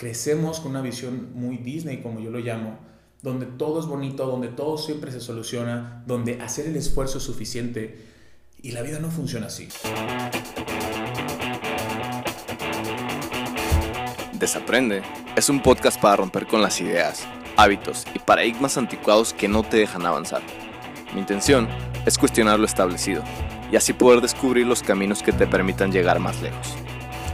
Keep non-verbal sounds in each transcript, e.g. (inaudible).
crecemos con una visión muy Disney, como yo lo llamo, donde todo es bonito, donde todo siempre se soluciona, donde hacer el esfuerzo es suficiente y la vida no funciona así. Desaprende es un podcast para romper con las ideas, hábitos y paradigmas anticuados que no te dejan avanzar. Mi intención es cuestionar lo establecido y así poder descubrir los caminos que te permitan llegar más lejos.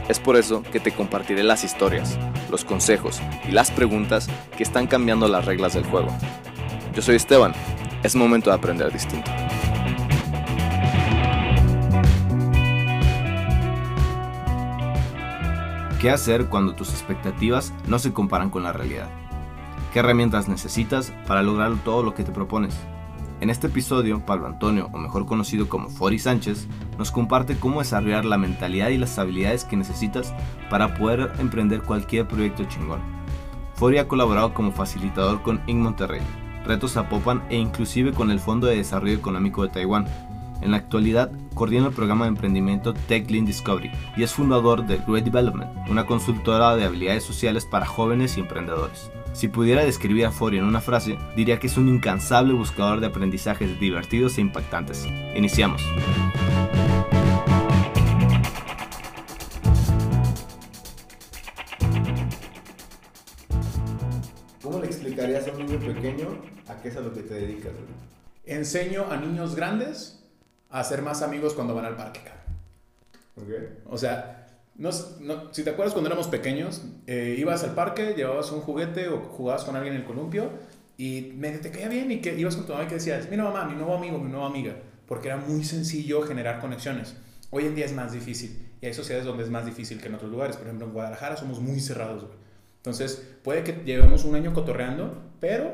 Es por eso que te compartiré las historias, los consejos y las preguntas que están cambiando las reglas del juego. Yo soy Esteban, es momento de aprender distinto. ¿Qué hacer cuando tus expectativas no se comparan con la realidad? ¿Qué herramientas necesitas para lograr todo lo que te propones? En este episodio, Pablo Antonio, o mejor conocido como Fori Sánchez, nos comparte cómo desarrollar la mentalidad y las habilidades que necesitas para poder emprender cualquier proyecto chingón. Fori ha colaborado como facilitador con Inc. Monterrey, Retos Zapopan e inclusive con el Fondo de Desarrollo Económico de Taiwán. En la actualidad, coordina el programa de emprendimiento Tech Lean Discovery y es fundador de Great Development, una consultora de habilidades sociales para jóvenes y emprendedores. Si pudiera describir a Fori en una frase, diría que es un incansable buscador de aprendizajes divertidos e impactantes. Iniciamos. ¿Cómo le explicarías a un niño pequeño a qué es a lo que te dedicas? Enseño a niños grandes a hacer más amigos cuando van al parque, Okay. O sea, no, no, si te acuerdas cuando éramos pequeños, eh, ibas al parque, llevabas un juguete o jugabas con alguien en el columpio y medio te caía bien y que ibas con tu mamá y que decías, mi nueva mamá, mi nuevo amigo, mi nueva amiga, porque era muy sencillo generar conexiones. Hoy en día es más difícil y hay sociedades donde es más difícil que en otros lugares. Por ejemplo, en Guadalajara somos muy cerrados. Entonces, puede que llevemos un año cotorreando, pero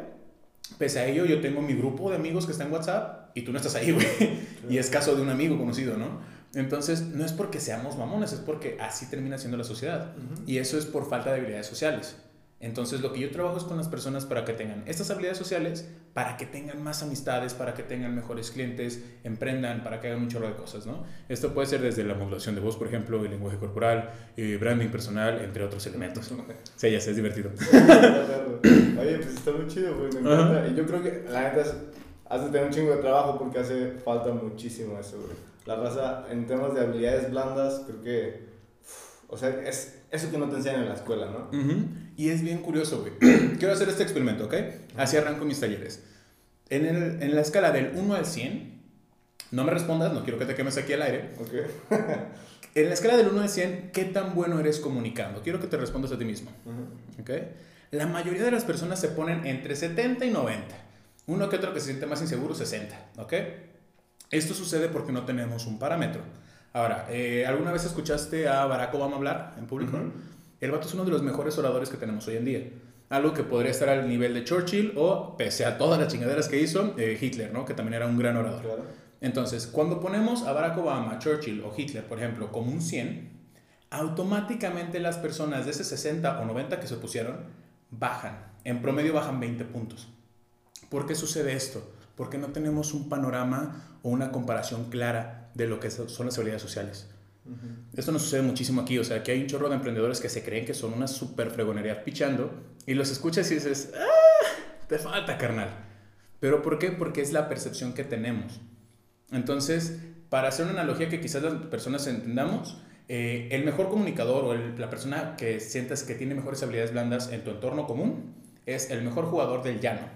pese a ello yo tengo mi grupo de amigos que está en WhatsApp y tú no estás ahí, güey. (laughs) Y es caso de un amigo conocido, ¿no? Entonces, no es porque seamos mamones, es porque así termina siendo la sociedad. Y eso es por falta de habilidades sociales. Entonces, lo que yo trabajo es con las personas para que tengan estas habilidades sociales, para que tengan más amistades, para que tengan mejores clientes, emprendan, para que hagan un chorro de cosas, ¿no? Esto puede ser desde la modulación de voz, por ejemplo, el lenguaje corporal, eh, branding personal, entre otros elementos. (laughs) Sí, ya sé, es divertido. (laughs) Oye, pues está muy chido, güey, me encanta. Y yo creo que la neta de tener un chingo de trabajo porque hace falta muchísimo eso, güey. La raza, en temas de habilidades blandas, creo que, o sea, es eso que no te enseñan en la escuela, ¿no? Y es bien curioso, güey. (clears throat) Quiero hacer este experimento, ¿ok? Así arranco mis talleres. En, el- en la escala del 1 al 100, no me respondas, no quiero que te quemes aquí al aire. Ok. (laughs) En la escala del 1 al 100, ¿qué tan bueno eres comunicando? Quiero que te respondas a ti mismo. ¿ok? La mayoría de las personas se ponen entre 70 y 90. Uno que otro que se siente más inseguro, 60, ¿ok? Esto sucede porque no tenemos un parámetro. Ahora, eh, ¿alguna vez escuchaste a Barack Obama hablar en público? El vato es uno de los mejores oradores que tenemos hoy en día. Algo que podría estar al nivel de Churchill o, pese a todas las chingaderas que hizo, eh, Hitler, ¿no? Que también era un gran orador. Claro. Entonces, cuando ponemos a Barack Obama, Churchill o Hitler, por ejemplo, como un 100, automáticamente las personas de ese 60 o 90 que se pusieron bajan. En promedio bajan 20 puntos. ¿Por qué sucede esto? Porque no tenemos un panorama o una comparación clara de lo que son las habilidades sociales. Esto nos sucede muchísimo aquí, o sea, que hay un chorro de emprendedores que se creen que son una super fregonería pichando y los escuchas y dices, ¡ah! Te falta, carnal. ¿Pero por qué? Porque es la percepción que tenemos. Entonces, para hacer una analogía que quizás las personas entendamos, eh, el mejor comunicador o el- la persona que sientas que tiene mejores habilidades blandas en tu entorno común es el mejor jugador del llano.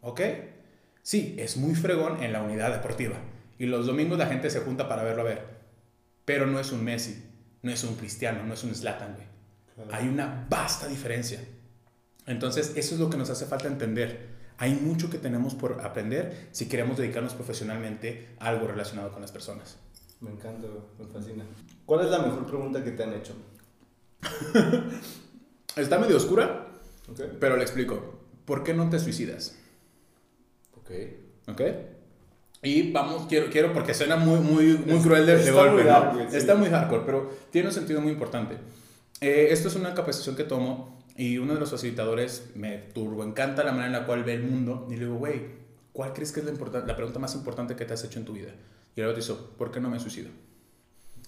¿Ok? Sí, es muy fregón en la unidad deportiva. Y los domingos la gente se junta para verlo a ver. Pero no es un Messi, no es un Cristiano, no es un Zlatan, güey. Claro. Hay una vasta diferencia. Entonces, eso es lo que nos hace falta entender. Hay mucho que tenemos por aprender si queremos dedicarnos profesionalmente a algo relacionado con las personas. Me encanta, me fascina. ¿Cuál es la mejor pregunta que te han hecho? (laughs) Está medio oscura, pero le explico. ¿Por qué no te suicidas? Ok. ¿Ok? Y vamos, quiero, quiero porque suena muy, muy, muy cruel de, de Está golpe. muy ¿no? güey, sí. Está muy hardcore, pero tiene un sentido muy importante. Eh, esto es una capacitación que tomo y uno de los facilitadores me turbo encanta la manera en la cual ve el mundo y le digo, güey, ¿cuál crees que es la, importan- la pregunta más importante que te has hecho en tu vida? Y luego te hizo, ¿por qué no me suicido?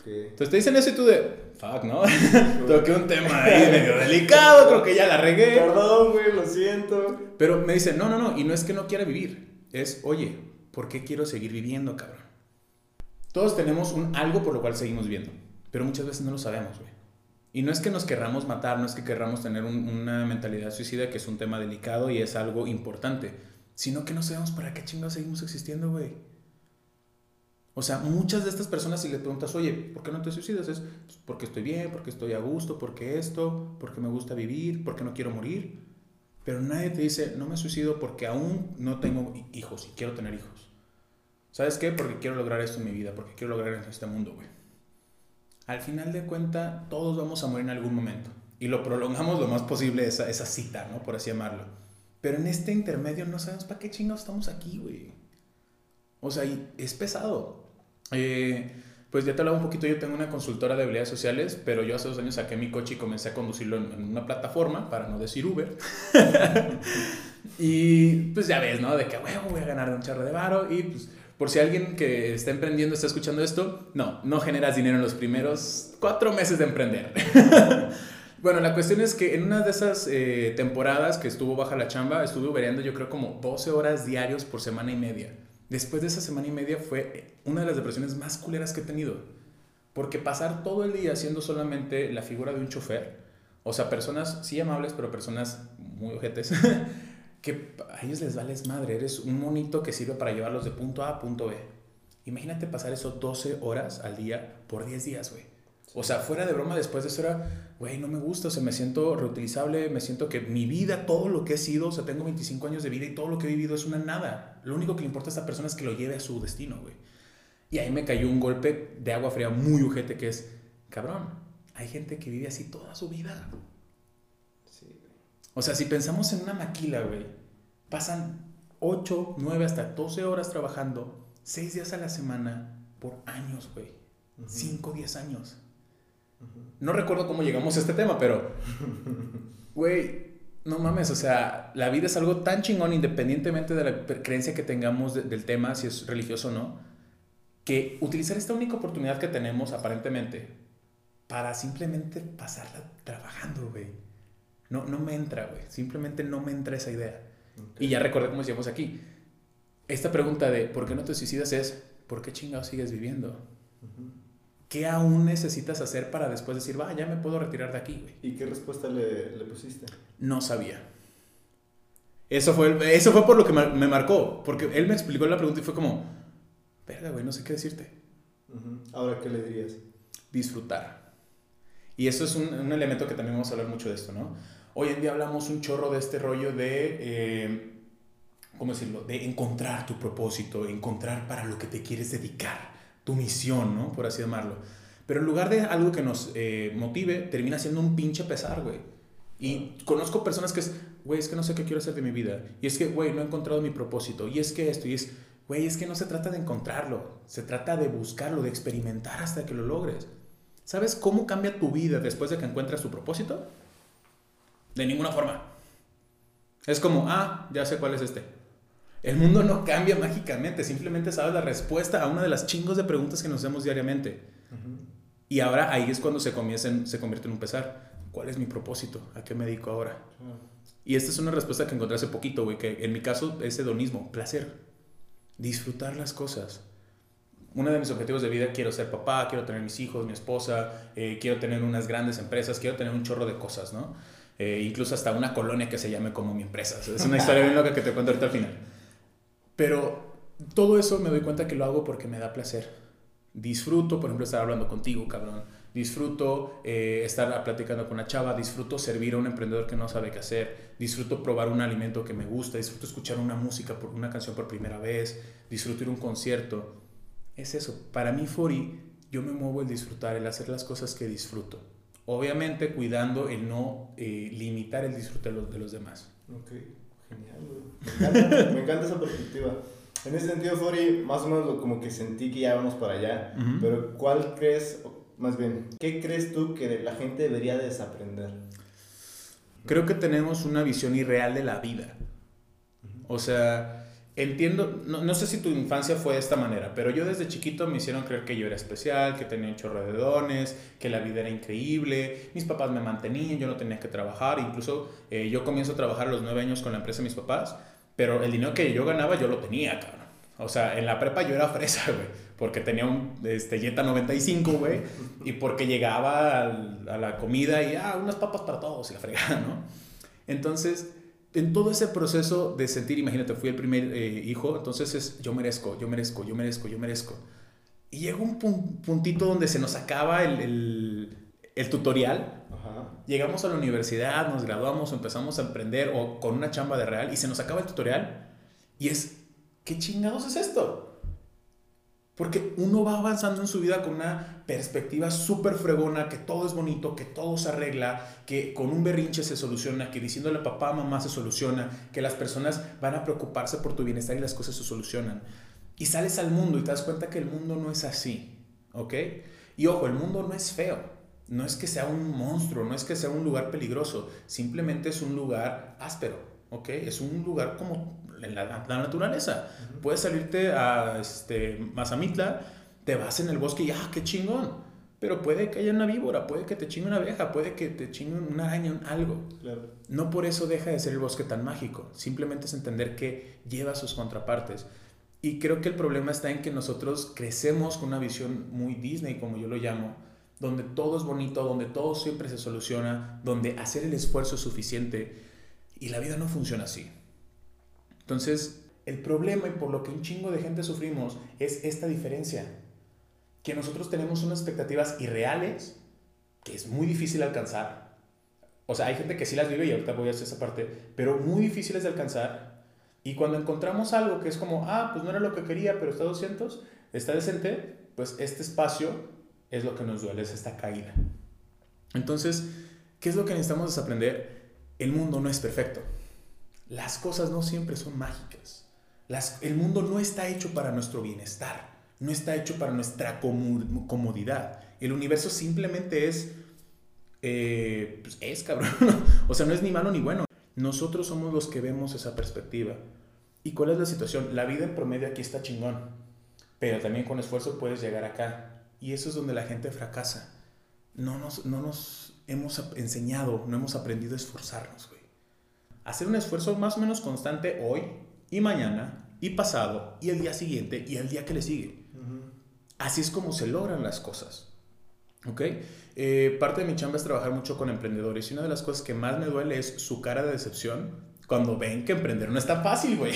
Entonces te dicen eso y tú de, fuck, ¿no? (laughs) Toqué un tema ahí medio delicado, creo que ya la regué. Perdón, güey, lo siento. Pero me dicen, no, no, no, y no es que no quiera vivir, es, oye, ¿por qué quiero seguir viviendo, cabrón? Todos tenemos un algo por lo cual seguimos viviendo, pero muchas veces no lo sabemos, güey. Y no es que nos querramos matar, no es que querramos tener una mentalidad suicida, que es un tema delicado y es algo importante, sino que no sabemos para qué chingados seguimos existiendo, güey. O sea, muchas de estas personas si le preguntas, oye, ¿por qué no te suicidas? Es pues, porque estoy bien, porque estoy a gusto, porque esto, porque me gusta vivir, porque no quiero morir. Pero nadie te dice, no me suicido porque aún no tengo hijos y quiero tener hijos. ¿Sabes qué? Porque quiero lograr esto en mi vida, porque quiero lograr en este mundo, güey. Al final de cuentas, todos vamos a morir en algún momento. Y lo prolongamos lo más posible esa, esa cita, ¿no? Por así llamarlo. Pero en este intermedio no sabemos para qué chingados estamos aquí, güey. O sea, es pesado. Eh, pues ya te hablaba un poquito, yo tengo una consultora de habilidades sociales, pero yo hace dos años saqué mi coche y comencé a conducirlo en, una plataforma, para no decir Uber. (laughs) y pues ya ves, ¿no? De que, bueno, voy a ganar un charro de varo y pues... Por si alguien que está emprendiendo está escuchando esto, no, no generas dinero en los primeros cuatro meses de emprender. (laughs) bueno, la cuestión es que en una de esas eh, temporadas que estuvo baja la chamba, estuve ubereando yo creo como 12 horas diarios por semana y media. Después de esa semana y media fue una de las depresiones más culeras que he tenido. Porque pasar todo el día siendo solamente la figura de un chofer, o sea, personas sí amables, pero personas muy ojetes, (laughs) que a ellos les vales madre, eres un monito que sirve para llevarlos de punto A a punto B. Imagínate pasar eso 12 horas al día por 10 días, güey. O sea, fuera de broma, después de eso era, güey, no me gusta, o sea, me siento reutilizable, me siento que mi vida, todo lo que he sido, o sea, tengo 25 años de vida y todo lo que he vivido es una nada. Lo único que le importa a esta persona es que lo lleve a su destino, güey. Y ahí me cayó un golpe de agua fría muy ujete que es, cabrón, hay gente que vive así toda su vida. Sí, O sea, si pensamos en una maquila, güey, pasan 8, 9, hasta 12 horas trabajando, 6 días a la semana, por años, güey. 5, 10 años. No recuerdo cómo llegamos a este tema, pero, güey, no mames, o sea, la vida es algo tan chingón independientemente de la creencia que tengamos del tema, si es religioso o no, que utilizar esta única oportunidad que tenemos aparentemente para simplemente pasarla trabajando, güey. No, no me entra, güey. Simplemente no me entra esa idea. Y ya recordé cómo decíamos aquí. Esta pregunta de ¿por qué no te suicidas? es ¿por qué chingados sigues viviendo? ¿Qué aún necesitas hacer para después decir, va, ya me puedo retirar de aquí, güey? ¿Y qué respuesta le, le pusiste? No sabía. Eso fue, eso fue por lo que me, marcó, porque él me explicó la pregunta y fue como, verga, güey, no sé qué decirte. Ahora, ¿qué le dirías? Disfrutar. Y eso es un, un, elemento que también vamos a hablar mucho de esto, ¿no? Hoy en día hablamos un chorro de este rollo de, eh, ¿cómo decirlo? De encontrar tu propósito, encontrar para lo que te quieres dedicar tu misión, ¿no? Por así llamarlo. Pero en lugar de algo que nos eh, motive, termina siendo un pinche pesar, güey. Y conozco personas que es, güey, es que no sé qué quiero hacer de mi vida. Y es que, güey, no he encontrado mi propósito. Y es que esto, y es, güey, es que no se trata de encontrarlo. Se trata de buscarlo, de experimentar hasta que lo logres. ¿Sabes cómo cambia tu vida después de que encuentras tu propósito? De ninguna forma. Es como, ah, ya sé cuál es este. El mundo no cambia mágicamente, simplemente sabes la respuesta a una de las chingos de preguntas que nos hacemos diariamente. Y ahora ahí es cuando se, se convierte en un pesar. ¿Cuál es mi propósito? ¿A qué me dedico ahora? Y esta es una respuesta que encontré hace poquito, güey, que en mi caso es hedonismo, placer. Disfrutar las cosas. Uno de mis objetivos de vida, quiero ser papá, quiero tener mis hijos, mi esposa, eh, quiero tener unas grandes empresas, quiero tener un chorro de cosas, ¿no? Eh, incluso hasta una colonia que se llame como mi empresa. Es una (laughs) historia bien loca que te cuento ahorita al final. Pero todo eso me doy cuenta que lo hago porque me da placer. Disfruto, por ejemplo, estar hablando contigo, cabrón. Disfruto eh, estar platicando con una chava, disfruto servir a un emprendedor que no sabe qué hacer, disfruto probar un alimento que me gusta, disfruto escuchar una música, por una canción por primera vez, disfruto ir un concierto. Es eso. Para mí, Fori, yo me muevo el disfrutar, el hacer las cosas que disfruto. Obviamente cuidando el no eh, limitar el disfrute de los, de los demás. Okay. Genial, Me encanta, esa perspectiva. En ese sentido, Fori, más o menos como que sentí que ya vamos para allá. Pero, ¿cuál crees, más bien, qué crees tú que la gente debería desaprender? Creo que tenemos una visión irreal de la vida. O sea, entiendo, no, no, sé si tu infancia fue de esta manera, pero yo desde chiquito me hicieron creer que yo era especial, que tenía un chorro de dones, que la vida era increíble, mis papás me mantenían, yo no tenía que trabajar, incluso eh, yo comienzo a trabajar a los nueve años con la empresa de mis papás, pero el dinero que yo ganaba yo lo tenía, cabrón. O sea, en la prepa yo era fresa, (laughs) güey, porque tenía un este, Jetta 95, güey, y porque llegaba a la comida y, ah, unas papas para todos y la fregada, ¿no? Entonces, en todo ese proceso de sentir, imagínate, fui el primer eh, hijo, entonces es yo merezco, yo merezco, yo merezco, yo merezco. Y llegó un puntito donde se nos acaba el, el, tutorial. Llegamos a la universidad, nos graduamos, empezamos a emprender o con una chamba de real y se nos acaba el tutorial. Y es, ¿qué chingados es esto? Porque uno va avanzando en su vida con una perspectiva súper fregona, que todo es bonito, que todo se arregla, que con un berrinche se soluciona, que diciéndole a papá, mamá se soluciona, que las personas van a preocuparse por tu bienestar y las cosas se solucionan. Y sales al mundo y te das cuenta que el mundo no es así, ¿ok? Y ojo, el mundo no es feo, no es que sea un monstruo, no es que sea un lugar peligroso, simplemente es un lugar áspero, ¿ok? Es un lugar como en la, naturaleza. Puedes salirte a este, Mazamitla, te vas en el bosque y ¡ah, qué chingón! Pero puede que haya una víbora, puede que te chingue una abeja, puede que te chingue una araña, algo. No por eso deja de ser el bosque tan mágico. Simplemente es entender que lleva sus contrapartes. Y creo que el problema está en que nosotros crecemos con una visión muy Disney, como yo lo llamo, donde todo es bonito, donde todo siempre se soluciona, donde hacer el esfuerzo es suficiente. Y la vida no funciona así. Entonces, el problema y por lo que un chingo de gente sufrimos es esta diferencia. Que nosotros tenemos unas expectativas irreales que es muy difícil alcanzar. O sea, hay gente que sí las vive y ahorita voy a hacer esa parte, pero muy difíciles de alcanzar. Y cuando encontramos algo que es como, ah, pues no era lo que quería, pero está 200, está decente, pues este espacio es lo que nos duele, es esta caída. Entonces, ¿qué es lo que necesitamos desaprender? El mundo no es perfecto. Las cosas no siempre son mágicas. el mundo no está hecho para nuestro bienestar, no está hecho para nuestra comodidad. El universo simplemente es, eh, pues es cabrón. (laughs) o sea, no es ni malo ni bueno. Nosotros somos los que vemos esa perspectiva. ¿Y cuál es la situación? La vida en promedio aquí está chingón, pero también con esfuerzo puedes llegar acá. Y eso es donde la gente fracasa. No nos, no nos hemos enseñado, no hemos aprendido a esforzarnos, hacer un esfuerzo más o menos constante hoy y mañana y pasado y el día siguiente y el día que le sigue. Así es como se logran las cosas. ¿Ok? Eh, parte de mi chamba es trabajar mucho con emprendedores y una de las cosas que más me duele es su cara de decepción cuando ven que emprender no es tan fácil, güey.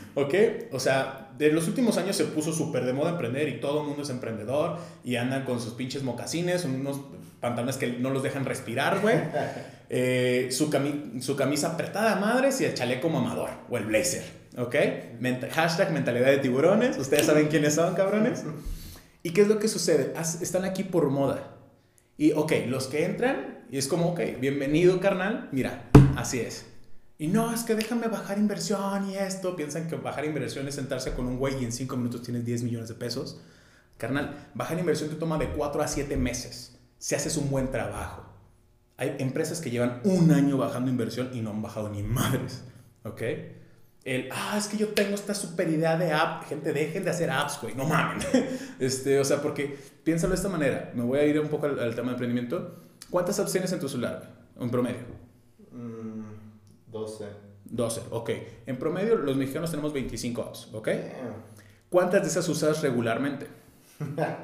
(laughs) ¿Ok? O sea, de los últimos años se puso súper de moda emprender y todo el mundo es emprendedor y andan con sus pinches mocasines, unos pantalones que no los dejan respirar, güey. (laughs) Eh, su, su, camisa apretada a madres y el chaleco mamador o el blazer, ¿ok? hashtag mentalidad de tiburones, ustedes saben quiénes son, cabrones. ¿Y qué es lo que sucede? Están aquí por moda. Y, ok, los que entran, y es como, ok, bienvenido, carnal, mira, así es. Y no, es que déjame bajar inversión y esto. Piensan que bajar inversión es sentarse con un güey y en 5 minutos tienes 10 millones de pesos. Carnal, bajar inversión te toma de 4 a 7 meses si haces un buen trabajo. Hay empresas que llevan un año bajando inversión y no han bajado ni madres. ¿Ok? El, ah, es que yo tengo esta super idea de app. Gente, dejen de hacer apps, güey. No mames. (laughs) Este, o sea, porque piénsalo de esta manera. Me voy a ir un poco al, tema de emprendimiento. ¿Cuántas apps tienes en tu celular? En promedio. 12. Mm, 12, ok. En promedio, los mexicanos tenemos 25 apps, ¿ok? ¿Cuántas de esas usas regularmente? (laughs)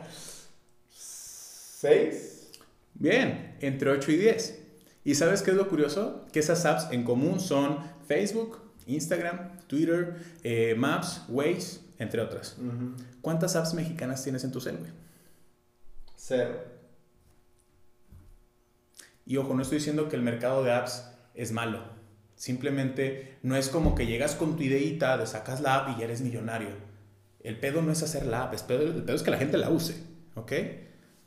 6. Bien, entre 8 y 10. ¿Y sabes qué es lo curioso? Que esas apps en común son Facebook, Instagram, Twitter, eh, Maps, Waze, entre otras. ¿Cuántas apps mexicanas tienes en tu celular? Cero. Y ojo, no estoy diciendo que el mercado de apps es malo. Simplemente no es como que llegas con tu ideita, de sacas la app y ya eres millonario. El pedo no es hacer la app, el pedo, es que la gente la use. ¿Ok?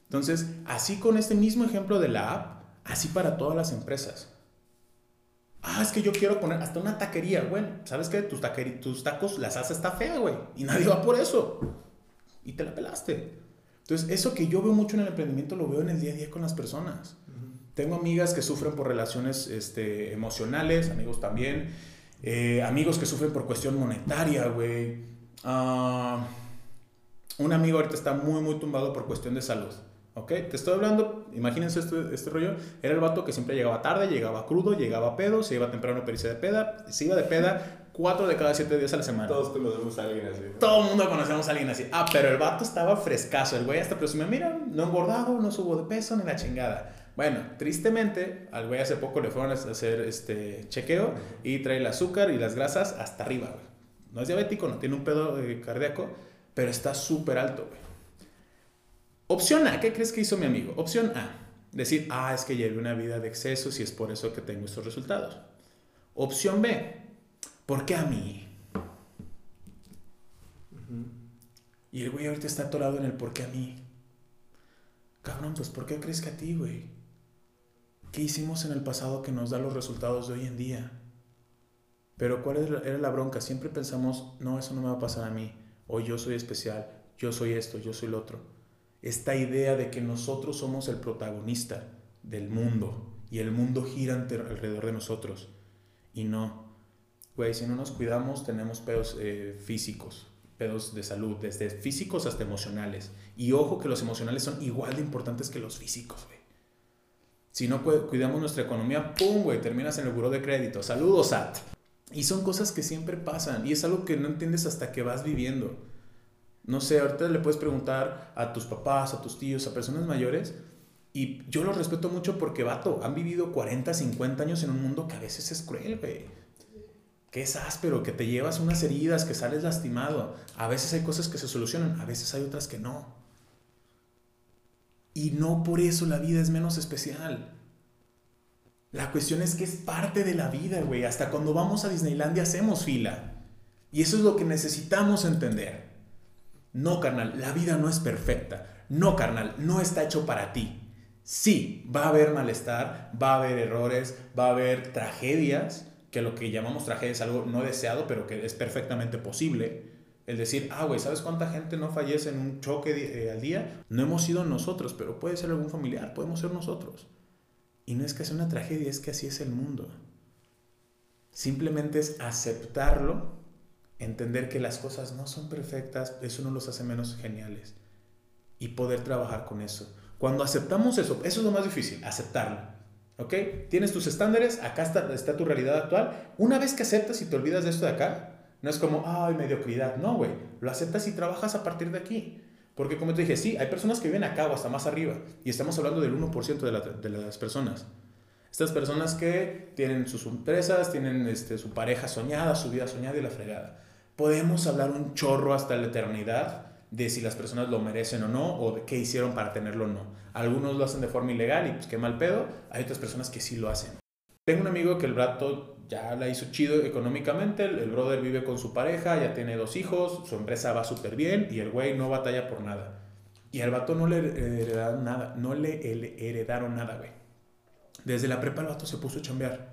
Entonces, así con este mismo ejemplo de la app, así para todas las empresas. Ah, es que yo quiero poner hasta una taquería. Bueno, ¿sabes qué? Tus, tus tacos, las haces está fea, güey. Y nadie va por eso. Y te la pelaste. Entonces, eso que yo veo mucho en el emprendimiento lo veo en el día a día con las personas. Tengo amigas que sufren por relaciones este, emocionales, amigos también. Eh, amigos que sufren por cuestión monetaria, güey. Ah, un amigo ahorita está muy, muy tumbado por cuestión de salud. ¿Ok? Te estoy hablando, imagínense este, este rollo. Era el vato que siempre llegaba tarde, llegaba crudo, llegaba pedo, se iba temprano a pericia de peda, se iba de peda cuatro de cada siete días a la semana. Todos conocemos a alguien así. Todo el mundo conocemos a alguien así. Ah, pero el vato estaba frescazo. El güey hasta presumía, mira, no engordado, no subo de peso ni la chingada. Bueno, tristemente, al güey hace poco le fueron a hacer este chequeo y trae el azúcar y las grasas hasta arriba, güey. No es diabético, no tiene un pedo eh, cardíaco, pero está súper alto, güey. Opción A, ¿qué crees que hizo mi amigo? Opción A, decir, ah, es que llevé una vida de excesos y es por eso que tengo estos resultados. Opción B, ¿por qué a mí? Y el güey ahorita está atorado en el por qué a mí. Cabrón, pues ¿por qué crees que a ti, güey? ¿Qué hicimos en el pasado que nos da los resultados de hoy en día? Pero ¿cuál era la bronca? Siempre pensamos, no, eso no me va a pasar a mí. O yo soy especial, yo soy esto, yo soy lo otro. Esta idea de que nosotros somos el protagonista del mundo y el mundo gira alrededor de nosotros. Y no. Güey, si no nos cuidamos, tenemos pedos eh, físicos, pedos de salud, desde físicos hasta emocionales. Y ojo que los emocionales son igual de importantes que los físicos, güey. Si no cuidamos nuestra economía, ¡pum, güey! Terminas en el buró de crédito. Saludos, SAT. Y son cosas que siempre pasan. Y es algo que no entiendes hasta que vas viviendo. No sé, ahorita le puedes preguntar a tus papás, a tus tíos, a personas mayores. Y yo los respeto mucho porque, vato, han vivido 40, 50 años en un mundo que a veces es cruel, güey. Que es áspero, que te llevas unas heridas, que sales lastimado. A veces hay cosas que se solucionan, a veces hay otras que no. Y no por eso la vida es menos especial. La cuestión es que es parte de la vida, güey. Hasta cuando vamos a Disneylandia hacemos fila. Y eso es lo que necesitamos entender. No, carnal, la vida no es perfecta. No, carnal, no está hecho para ti. Sí, va a haber malestar, va a haber errores, va a haber tragedias, que lo que llamamos tragedia es algo no deseado, pero que es perfectamente posible. El decir, ah, güey, ¿sabes cuánta gente no fallece en un choque eh, al día? No hemos sido nosotros, pero puede ser algún familiar, podemos ser nosotros. Y no es que sea una tragedia, es que así es el mundo. Simplemente es aceptarlo, entender que las cosas no son perfectas, eso no los hace menos geniales. Y poder trabajar con eso. Cuando aceptamos eso, eso es lo más difícil, aceptarlo. ¿Ok? Tienes tus estándares, acá está, está tu realidad actual. Una vez que aceptas y te olvidas de esto de acá, no es como, ay, mediocridad. No, güey. Lo aceptas y trabajas a partir de aquí. Porque como te dije, sí, hay personas que viven acá o hasta más arriba. Y estamos hablando del 1% de, de, las personas. Estas personas que tienen sus empresas, tienen este, su pareja soñada, su vida soñada y la fregada. Podemos hablar un chorro hasta la eternidad de si las personas lo merecen o no, o de qué hicieron para tenerlo o no. Algunos lo hacen de forma ilegal y pues qué mal pedo. Hay otras personas que sí lo hacen. Tengo un amigo que el rato ya la hizo chido económicamente, el, brother vive con su pareja, ya tiene dos hijos, su empresa va súper bien y el güey no batalla por nada. Y al vato no le heredaron nada, no le heredaron nada, güey. Desde la prepa el vato se puso a chambear.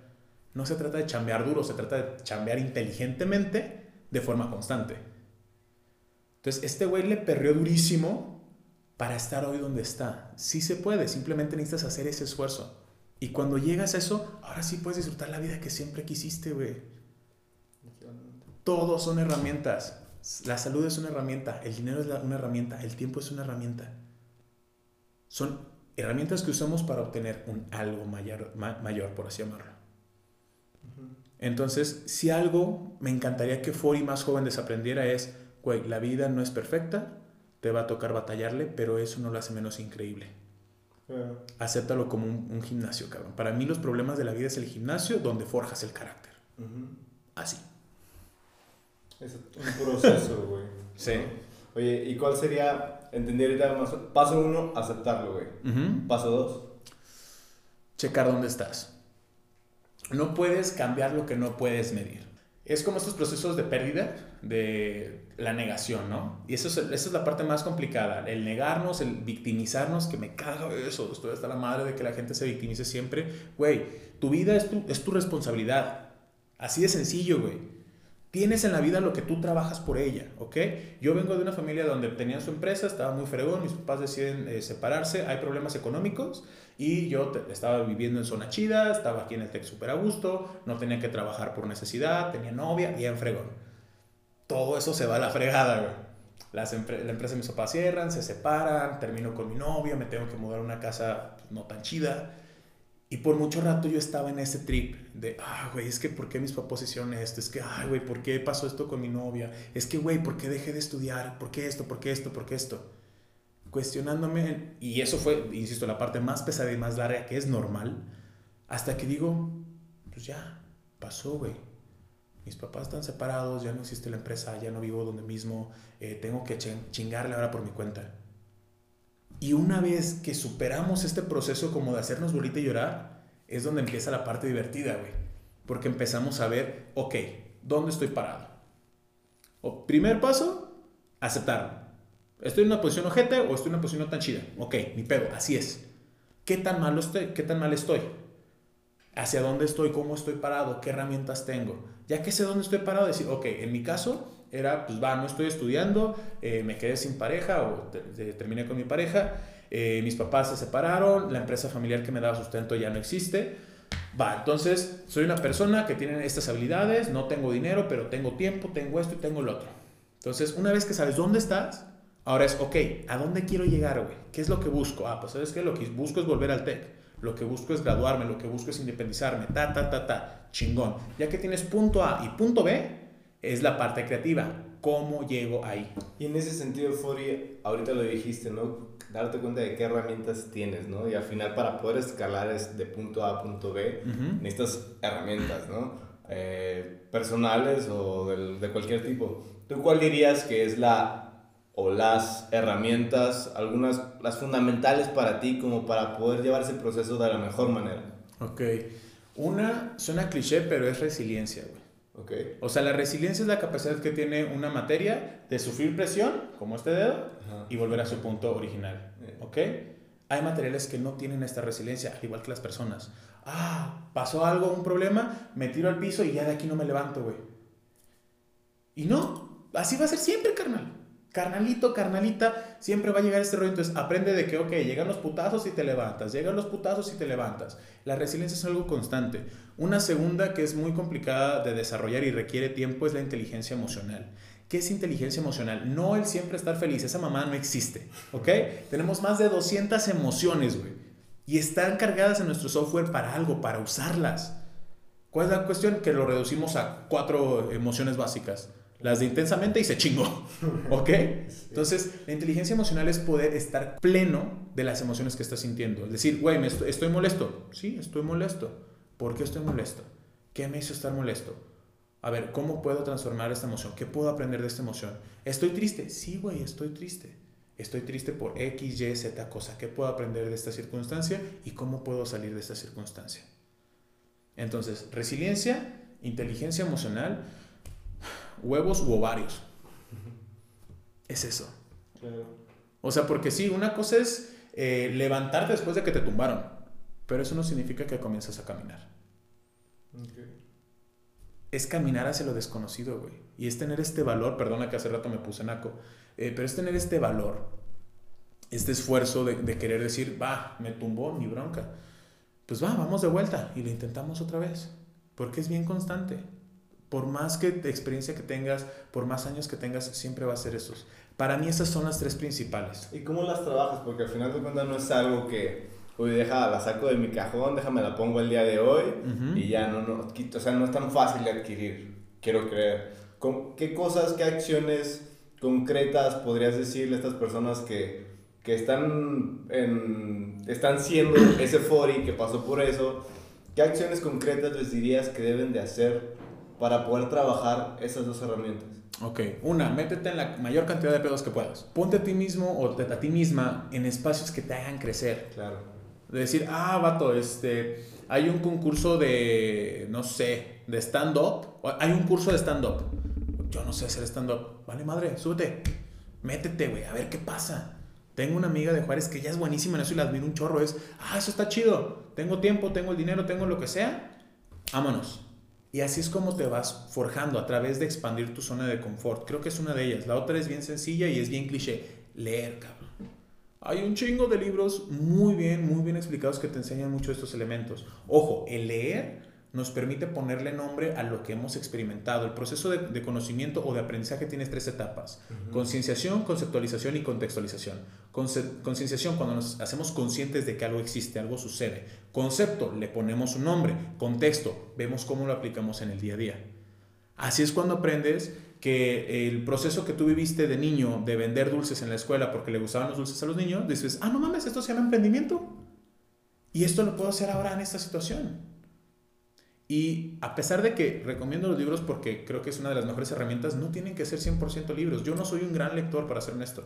No se trata de chambear duro, se trata de chambear inteligentemente de forma constante. Entonces, este güey le perrió durísimo para estar hoy donde está. Sí se puede, simplemente necesitas hacer ese esfuerzo. Y cuando llegas a eso, ahora sí puedes disfrutar la vida que siempre quisiste, güey. Todos son herramientas. La salud es una herramienta, el dinero es una herramienta, el tiempo es una herramienta. Son herramientas que usamos para obtener un algo mayor, mayor por así llamarlo. Entonces, si algo me encantaría que Fori más joven desaprendiera es, güey, la vida no es perfecta, te va a tocar batallarle, pero eso no lo hace menos increíble. Acéptalo como un, gimnasio, cabrón. Para mí los problemas de la vida es el gimnasio donde forjas el carácter. Así. Es un proceso, (laughs) güey. sí. Oye, ¿y cuál sería, entender más? Paso uno, aceptarlo, güey. Paso dos. Checar dónde estás. No puedes cambiar lo que no puedes medir es como estos procesos de pérdida de la negación, ¿no? Y eso es, esa es la parte más complicada, el negarnos, el victimizarnos, que me cago eso, estoy hasta la madre de que la gente se victimice siempre. Güey, tu vida es tu, es tu responsabilidad, así de sencillo, güey. Tienes en la vida lo que tú trabajas por ella, ¿ok? Yo vengo de una familia donde tenían su empresa, estaba muy fregón, mis papás deciden eh, separarse, hay problemas económicos y yo estaba viviendo en zona chida, estaba aquí en el Tec súper a gusto, no tenía que trabajar por necesidad, tenía novia, bien fregón. Todo eso se va a la fregada, güey. La empresa de mis papás cierran, se separan, termino con mi novia, me tengo que mudar a una casa pues, no tan chida y por mucho rato yo estaba en ese trip de, ah, güey, es que ¿por qué mis papás hicieron esto? Es que, ay, güey, ¿por qué pasó esto con mi novia? Es que, güey, ¿por qué dejé de estudiar? ¿Por qué esto? ¿Por qué esto? ¿Por qué esto? Cuestionándome, y eso fue, insisto, la parte más pesada y más larga que es normal, hasta que digo, pues ya, pasó, güey. Mis papás están separados, ya no existe la empresa, ya no vivo donde mismo, eh, tengo que chingarle ahora por mi cuenta y una vez que superamos este proceso como de hacernos bolita y llorar, es donde empieza la parte divertida, güey. Porque empezamos a ver, ok, ¿dónde estoy parado? O, primer paso, aceptar. ¿Estoy en una posición ojete o estoy en una posición no tan chida? Ok, mi pedo, así es. ¿Qué tan, malo estoy? ¿Qué tan mal estoy? ¿Hacia dónde estoy? ¿Cómo estoy parado? ¿Qué herramientas tengo? Ya que sé dónde estoy parado, decir, ok, en mi caso, era, pues va, no estoy estudiando, eh, me quedé sin pareja o terminé con mi pareja, eh, mis papás se separaron, la empresa familiar que me daba sustento ya no existe. Va, entonces soy una persona que tiene estas habilidades, no tengo dinero, pero tengo tiempo, tengo esto y tengo lo otro. Entonces, una vez que sabes dónde estás, ahora es, ok, ¿a dónde quiero llegar, güey? ¿Qué es lo que busco? Ah, pues sabes que lo que busco es volver al TEC, lo que busco es graduarme, lo que busco es independizarme, ta, ta, ta, ta, chingón. Ya que tienes punto A y punto B, es la parte creativa. ¿Cómo llego ahí? Y en ese sentido, Fori, ahorita lo dijiste, ¿no? Darte cuenta de qué herramientas tienes, ¿no? Y al final para poder escalar es de punto A a punto B, necesitas herramientas, ¿no? Eh, personales o de cualquier tipo. ¿Tú cuál dirías que es la o las herramientas, algunas, las fundamentales para ti como para poder llevar ese proceso de la mejor manera? Ok. Una suena cliché, pero es resiliencia, güey. O sea, la resiliencia es la capacidad que tiene una materia de sufrir presión, como este dedo, y volver a su punto original. ¿Ok? Hay materiales que no tienen esta resiliencia, al igual que las personas. Ah, pasó algo, un problema, me tiro al piso y ya de aquí no me levanto, güey. Y no, así va a ser siempre, carnal carnalito, carnalita, siempre va a llegar este rollo. Entonces aprende de que, ok, llegan los putazos y te levantas, llegan los putazos y te levantas. La resiliencia es algo constante. Una segunda que es muy complicada de desarrollar y requiere tiempo es la inteligencia emocional. ¿Qué es inteligencia emocional? No el siempre estar feliz, esa mamá no existe, ¿ok? Tenemos más de 200 emociones, güey. Y están cargadas en nuestro software para algo, para usarlas. ¿Cuál es la cuestión? Que lo reducimos a cuatro emociones básicas las de intensamente y se chingó. (laughs) ¿Ok? Entonces, la inteligencia emocional es poder estar pleno de las emociones que estás sintiendo. Es decir, güey, estoy, estoy molesto. Sí, estoy molesto. ¿Por qué estoy molesto? ¿Qué me hizo estar molesto? A ver, ¿cómo puedo transformar esta emoción? ¿Qué puedo aprender de esta emoción? ¿Estoy triste? Sí, güey, estoy triste. Estoy triste por X, Y, Z cosa. ¿Qué puedo aprender de esta circunstancia y cómo puedo salir de esta circunstancia? Entonces, resiliencia, inteligencia emocional, huevos u ovarios. Es eso. O sea, porque sí, una cosa es eh, levantarte después de que te tumbaron, pero eso no significa que comiences a caminar. Es caminar hacia lo desconocido, güey. Y es tener este valor, perdona que hace rato me puse naco, eh, pero es tener este valor, este esfuerzo de, de querer decir, va, me tumbó, mi bronca. Pues va, vamos de vuelta y lo intentamos otra vez, porque es bien constante por más que experiencia que tengas, por más años que tengas, siempre va a ser esos. Para mí esas son las tres principales. ¿Y cómo las trabajas? Porque al final de cuentas no es algo que, oye, deja, la saco de mi cajón, déjame la pongo el día de hoy y ya no, no, o sea, no es tan fácil de adquirir, quiero creer. ¿Qué cosas, qué acciones concretas podrías decirle a estas personas que, que están, en, están siendo ese fori que pasó por eso? ¿Qué acciones concretas les dirías que deben de hacer para poder trabajar esas dos herramientas? Ok, una, métete en la mayor cantidad de pedos que puedas. Ponte a ti mismo o a ti misma en espacios que te hagan crecer. Claro. De decir, ah, vato, este, hay un concurso de, no sé, de stand-up. Hay un curso de stand-up. Yo no sé hacer stand-up. Vale, madre, súbete. Métete, güey, a ver qué pasa. Tengo una amiga de Juárez que ya es buenísima en eso y la admiro un chorro. Es, ah, eso está chido. Tengo tiempo, tengo el dinero, tengo lo que sea. Vámonos Y así es como te vas forjando a través de expandir tu zona de confort. Creo que es una de ellas. La otra es bien sencilla y es bien cliché. Leer, cabrón. Hay un chingo de libros muy bien, muy bien explicados que te enseñan mucho estos elementos. Ojo, el leer nos permite ponerle nombre a lo que hemos experimentado. El proceso de, conocimiento o de aprendizaje tiene tres etapas. Concienciación, conceptualización y contextualización. concienciación, cuando nos hacemos conscientes de que algo existe, algo sucede. Concepto, le ponemos un nombre. Contexto, vemos cómo lo aplicamos en el día a día. Así es cuando aprendes que el proceso que tú viviste de niño de vender dulces en la escuela porque le gustaban los dulces a los niños, dices, ah, no mames, esto se llama emprendimiento. Y esto lo puedo hacer ahora en esta situación. Y a pesar de que recomiendo los libros porque creo que es una de las mejores herramientas, no tienen que ser 100% libros. Yo no soy un gran lector, para ser honesto.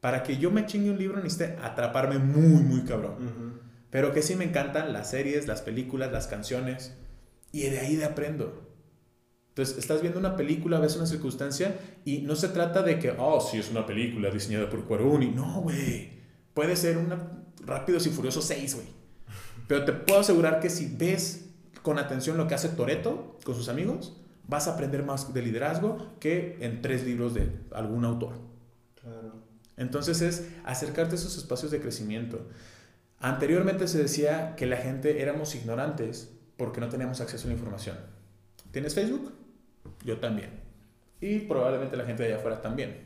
Para que yo me chingue un libro necesite atraparme muy, muy cabrón. Pero que sí me encantan las series, las películas, las canciones. Y de ahí de aprendo. Entonces, estás viendo una película, ves una circunstancia y no se trata de que, oh, sí, es una película diseñada por Cuarón y no, güey. Puede ser una Rápidos y Furiosos 6, güey. Pero te puedo asegurar que si ves con atención lo que hace Toreto con sus amigos, vas a aprender más de liderazgo que en tres libros de algún autor. Claro. Entonces es acercarte a esos espacios de crecimiento. Anteriormente se decía que la gente éramos ignorantes porque no teníamos acceso a la información. ¿Tienes Facebook? Yo también. Y probablemente la gente de allá afuera también.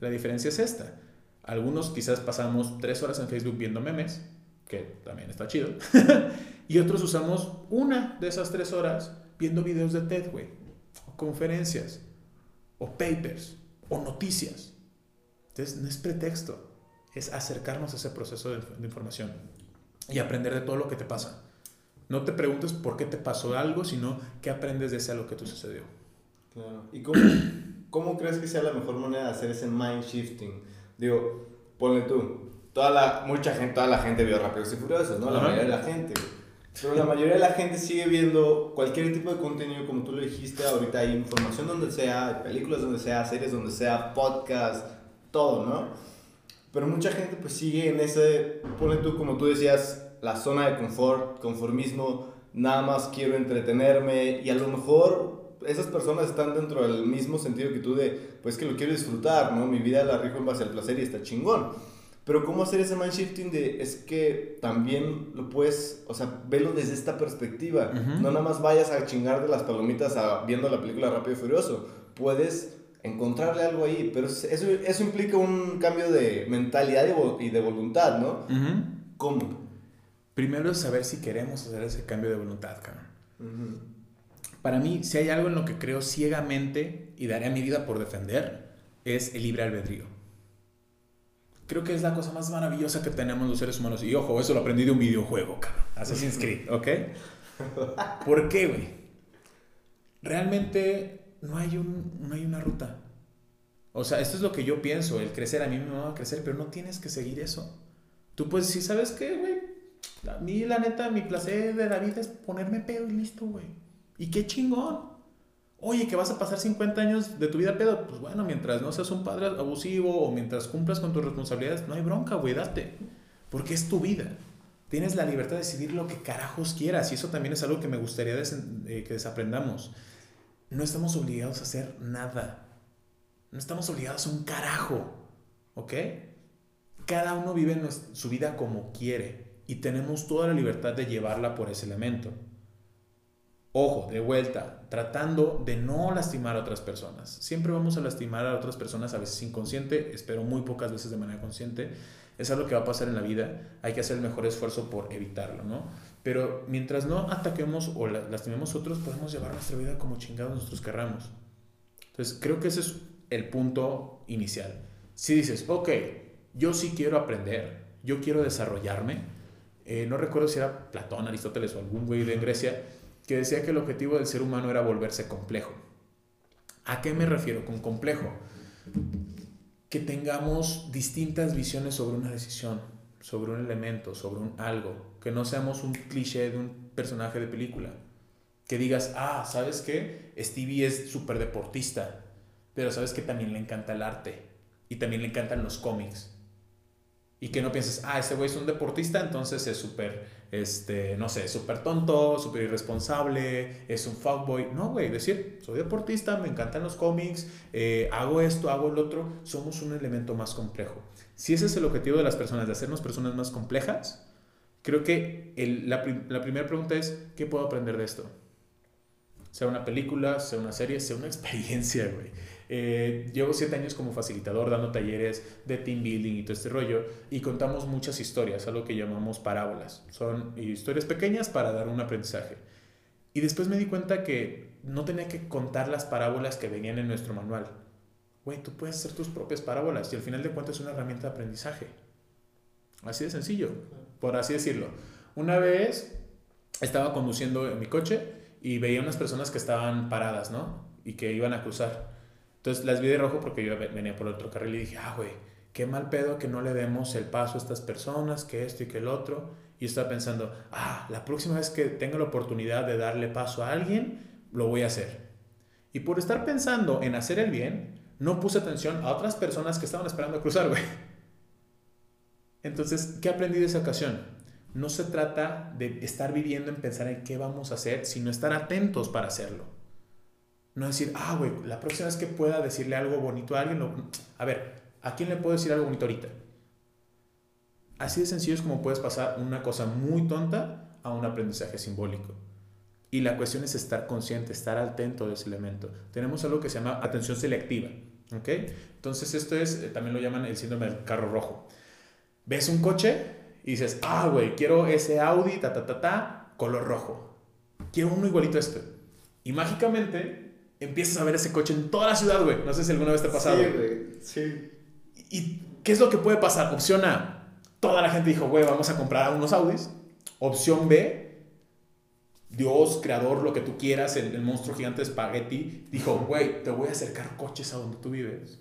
La diferencia es esta. Algunos quizás pasamos tres horas en Facebook viendo memes, que también está chido. (laughs) y otros usamos una de esas tres horas viendo videos de TED, güey. O conferencias. O papers. O noticias. Entonces, no es pretexto. Es acercarnos a ese proceso de, de información. Y aprender de todo lo que te pasa. No te preguntes por qué te pasó algo, sino qué aprendes de ese algo que te sucedió. Claro. ¿Y cómo, cómo crees que sea la mejor manera de hacer ese mind shifting? Digo, ponle tú, toda la, mucha gente, toda la gente vio Rápidos y Furiosos, ¿no? La mayoría de la gente, Pero la mayoría de la gente sigue viendo cualquier tipo de contenido, como tú lo dijiste, ahorita hay información donde sea, películas donde sea, series donde sea, podcast, todo, ¿no? Pero mucha gente pues sigue en ese, ponle tú, como tú decías, la zona de confort, conformismo, nada más quiero entretenerme y a lo mejor esas personas están dentro del mismo sentido que tú de, pues que lo quiero disfrutar, ¿no? Mi vida la rijo en base al placer y está chingón. Pero ¿cómo hacer ese mind shifting de, es que también lo puedes, o sea, velo desde esta perspectiva. No nada más vayas a chingar de las palomitas a, viendo la película Rápido y Furioso. Puedes encontrarle algo ahí, pero eso, eso implica un cambio de mentalidad y de voluntad, ¿no? ¿Cómo? Primero es saber si queremos hacer ese cambio de voluntad, cabrón. Para mí, si hay algo en lo que creo ciegamente y daré mi vida por defender, es el libre albedrío. Creo que es la cosa más maravillosa que tenemos los seres humanos. Y ojo, eso lo aprendí de un videojuego, cabrón. Assassin's Creed, (laughs) ¿ok? ¿Por qué, güey? Realmente no hay, un, no hay una ruta. O sea, esto es lo que yo pienso, el crecer. A mí me va a crecer, pero no tienes que seguir eso. Tú puedes decir, ¿sabes qué, güey? A mí, la neta, mi placer de la vida es ponerme pedo y listo, güey. Y qué chingón. Oye, que vas a pasar 50 años de tu vida pedo. Pues bueno, mientras no seas un padre abusivo o mientras cumplas con tus responsabilidades, no hay bronca, güey, date. Porque es tu vida. Tienes la libertad de decidir lo que carajos quieras. Y eso también es algo que me gustaría eh, que desaprendamos. No estamos obligados a hacer nada. No estamos obligados a un carajo. ¿Ok? Cada uno vive su vida como quiere y tenemos toda la libertad de llevarla por ese elemento. Ojo, de vuelta, tratando de no lastimar a otras personas. Siempre vamos a lastimar a otras personas, a veces inconsciente, espero muy pocas veces de manera consciente. Es algo que va a pasar en la vida, hay que hacer el mejor esfuerzo por evitarlo, ¿no? Pero mientras no ataquemos o lastimemos a otros, podemos llevar nuestra vida como chingados nosotros querramos. Entonces, creo que ese es el punto inicial. Si dices, ok, yo sí quiero aprender, yo quiero desarrollarme, eh, no recuerdo si era Platón, Aristóteles o algún güey de Grecia, que decía que el objetivo del ser humano era volverse complejo. ¿A qué me refiero con complejo? Que tengamos distintas visiones sobre una decisión, sobre un elemento, sobre un algo, que no seamos un cliché de un personaje de película. Que digas, ah, ¿sabes qué? Stevie es súper deportista, pero ¿sabes que también le encanta el arte y también le encantan los cómics? Y que no pienses, ah, este güey es un deportista, entonces es súper, este, no sé, súper tonto, súper irresponsable, es un fuckboy. No, güey, decir, soy deportista, me encantan los cómics, eh, hago esto, hago el otro. Somos un elemento más complejo. Si ese es el objetivo de las personas, de hacernos personas más complejas, creo que la, la primera pregunta es, ¿qué puedo aprender de esto? Sea una película, sea una serie, sea una (laughs) experiencia, güey. Eh, llevo siete años como facilitador dando talleres de team building y todo este rollo y contamos muchas historias, algo que llamamos parábolas. Son historias pequeñas para dar un aprendizaje. Y después me di cuenta que no tenía que contar las parábolas que venían en nuestro manual. Güey, tú puedes hacer tus propias parábolas y al final de cuentas es una herramienta de aprendizaje. Así de sencillo, por así decirlo. Una vez estaba conduciendo en mi coche y veía unas personas que estaban paradas, ¿no? Y que iban a cruzar. Entonces las vi de rojo porque yo venía por otro carril y dije, ah, güey, qué mal pedo que no le demos el paso a estas personas, que esto y que el otro. Y estaba pensando, ah, la próxima vez que tenga la oportunidad de darle paso a alguien, lo voy a hacer. Y por estar pensando en hacer el bien, no puse atención a otras personas que estaban esperando a cruzar, güey. Entonces, ¿qué aprendí de esa ocasión? No se trata de estar viviendo en pensar en qué vamos a hacer, sino estar atentos para hacerlo. No decir, ah, güey, la próxima vez que pueda decirle algo bonito a alguien, a ver, ¿a quién le puedo decir algo bonito ahorita? Así de sencillo es como puedes pasar una cosa muy tonta a un aprendizaje simbólico. Y la cuestión es estar consciente, estar atento de ese elemento. Tenemos algo que se llama atención selectiva. ¿ok? Entonces esto es, eh, también lo llaman el síndrome del carro rojo. Ves un coche y dices, ah, güey, quiero ese Audi, ta, ta, ta, ta, color rojo. Quiero uno igualito a este. Y mágicamente empiezas a ver ese coche en toda la ciudad, güey. No sé si alguna vez te ha pasado. Sí, güey, sí. ¿Y qué es lo que puede pasar? Opción A, toda la gente dijo, güey, vamos a comprar unos Audis. Opción B, Dios, creador, lo que tú quieras, el, monstruo gigante de espagueti, dijo, güey, te voy a acercar coches a donde tú vives.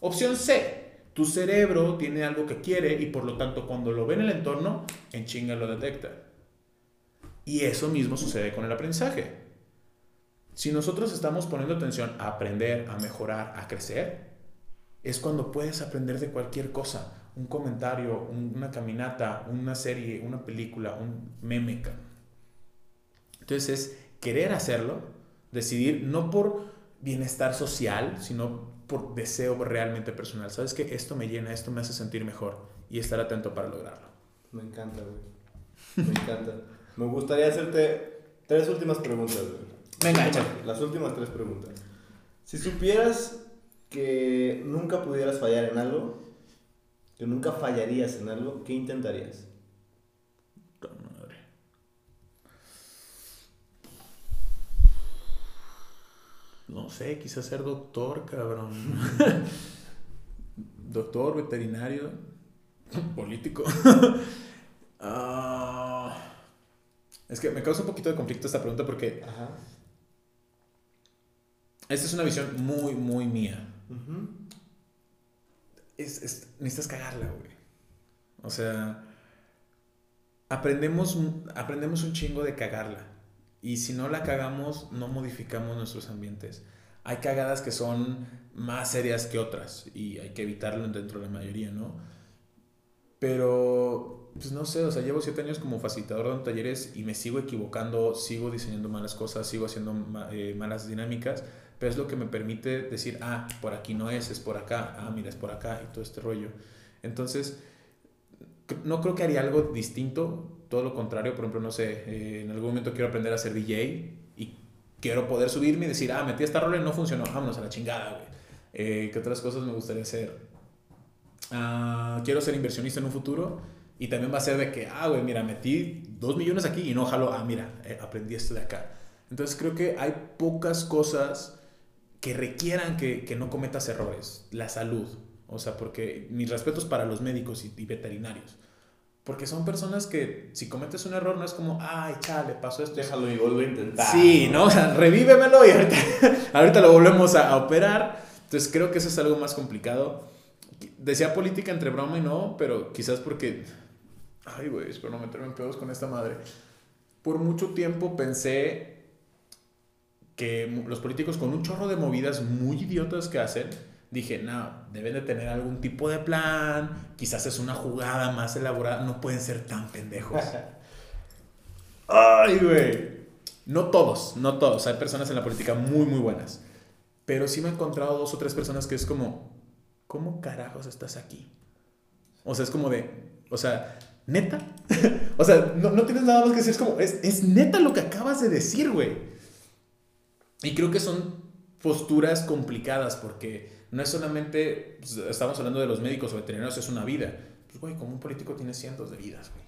Opción C, tu cerebro tiene algo que quiere y por lo tanto cuando lo ve en el entorno, en chinga lo detecta. Y eso mismo sucede con el aprendizaje. Si nosotros estamos poniendo atención a aprender, a mejorar, a crecer, es cuando puedes aprender de cualquier cosa. Un comentario, una caminata, una serie, una película, un meme. Entonces es querer hacerlo, decidir no por bienestar social, sino por deseo realmente personal. ¿Sabes que Esto me llena, esto me hace sentir mejor y estar atento para lograrlo. Me encanta, güey. Me encanta. me gustaría hacerte tres últimas preguntas, güey. Venga, échale. Las últimas tres preguntas. Si supieras que nunca pudieras fallar en algo, que nunca fallarías en algo, ¿qué intentarías? Madre. No sé, quizás ser doctor, cabrón. (laughs) doctor, veterinario, político. (laughs) Ah, es que me causa un poquito de conflicto esta pregunta porque Ajá. Esta es una visión muy, muy mía. es, necesitas cagarla, güey. O sea, aprendemos, aprendemos un chingo de cagarla. Y si no la cagamos, no modificamos nuestros ambientes. Hay cagadas que son más serias que otras y hay que evitarlo dentro de la mayoría, ¿no? Pero, pues no sé, o sea, llevo siete años como facilitador de talleres y me sigo equivocando, sigo diseñando malas cosas, sigo haciendo eh, malas dinámicas es lo que me permite decir, ah, por aquí no es, es por acá, ah, mira, es por acá y todo este rollo. Entonces, no creo que haría algo distinto, todo lo contrario, por ejemplo, no sé, eh, en algún momento quiero aprender a ser DJ y quiero poder subirme y decir, ah, metí esta rola y no funcionó, vámonos a la chingada, güey. Eh, ¿Qué otras cosas me gustaría hacer? Ah, quiero ser inversionista en un futuro y también va a ser de que, ah, güey, mira, metí dos millones aquí y no jalo, ah, mira, eh, aprendí esto de acá. Entonces creo que hay pocas cosas que requieran que, que, no cometas errores. La salud. O sea, porque mis respetos para los médicos y, veterinarios. Porque son personas que si cometes un error no es como, ay, chale, pasó esto. Déjalo y vuelvo a intentar. Sí, ¿no? O sea, revívemelo y ahorita, (laughs) ahorita lo volvemos a, a, operar. Entonces creo que eso es algo más complicado. Decía política entre broma y no, pero quizás porque... Ay, güey, espero no meterme en pedos con esta madre. Por mucho tiempo pensé que los políticos con un chorro de movidas muy idiotas que hacen dije, no, deben de tener algún tipo de plan, quizás es una jugada más elaborada, no pueden ser tan pendejos. (laughs) Ay, güey. No todos, no todos. Hay personas en la política muy, muy buenas. Pero sí me he encontrado dos o tres personas que es como, ¿cómo carajos estás aquí? O sea, es como de, o sea, neta. (laughs) o sea, no, no, tienes nada más que decir, es como, es, es neta lo que acabas de decir, güey. Y creo que son posturas complicadas porque no es solamente, pues, estamos hablando de los médicos o veterinarios, es una vida. Pues, güey, como un político tiene cientos de vidas, güey.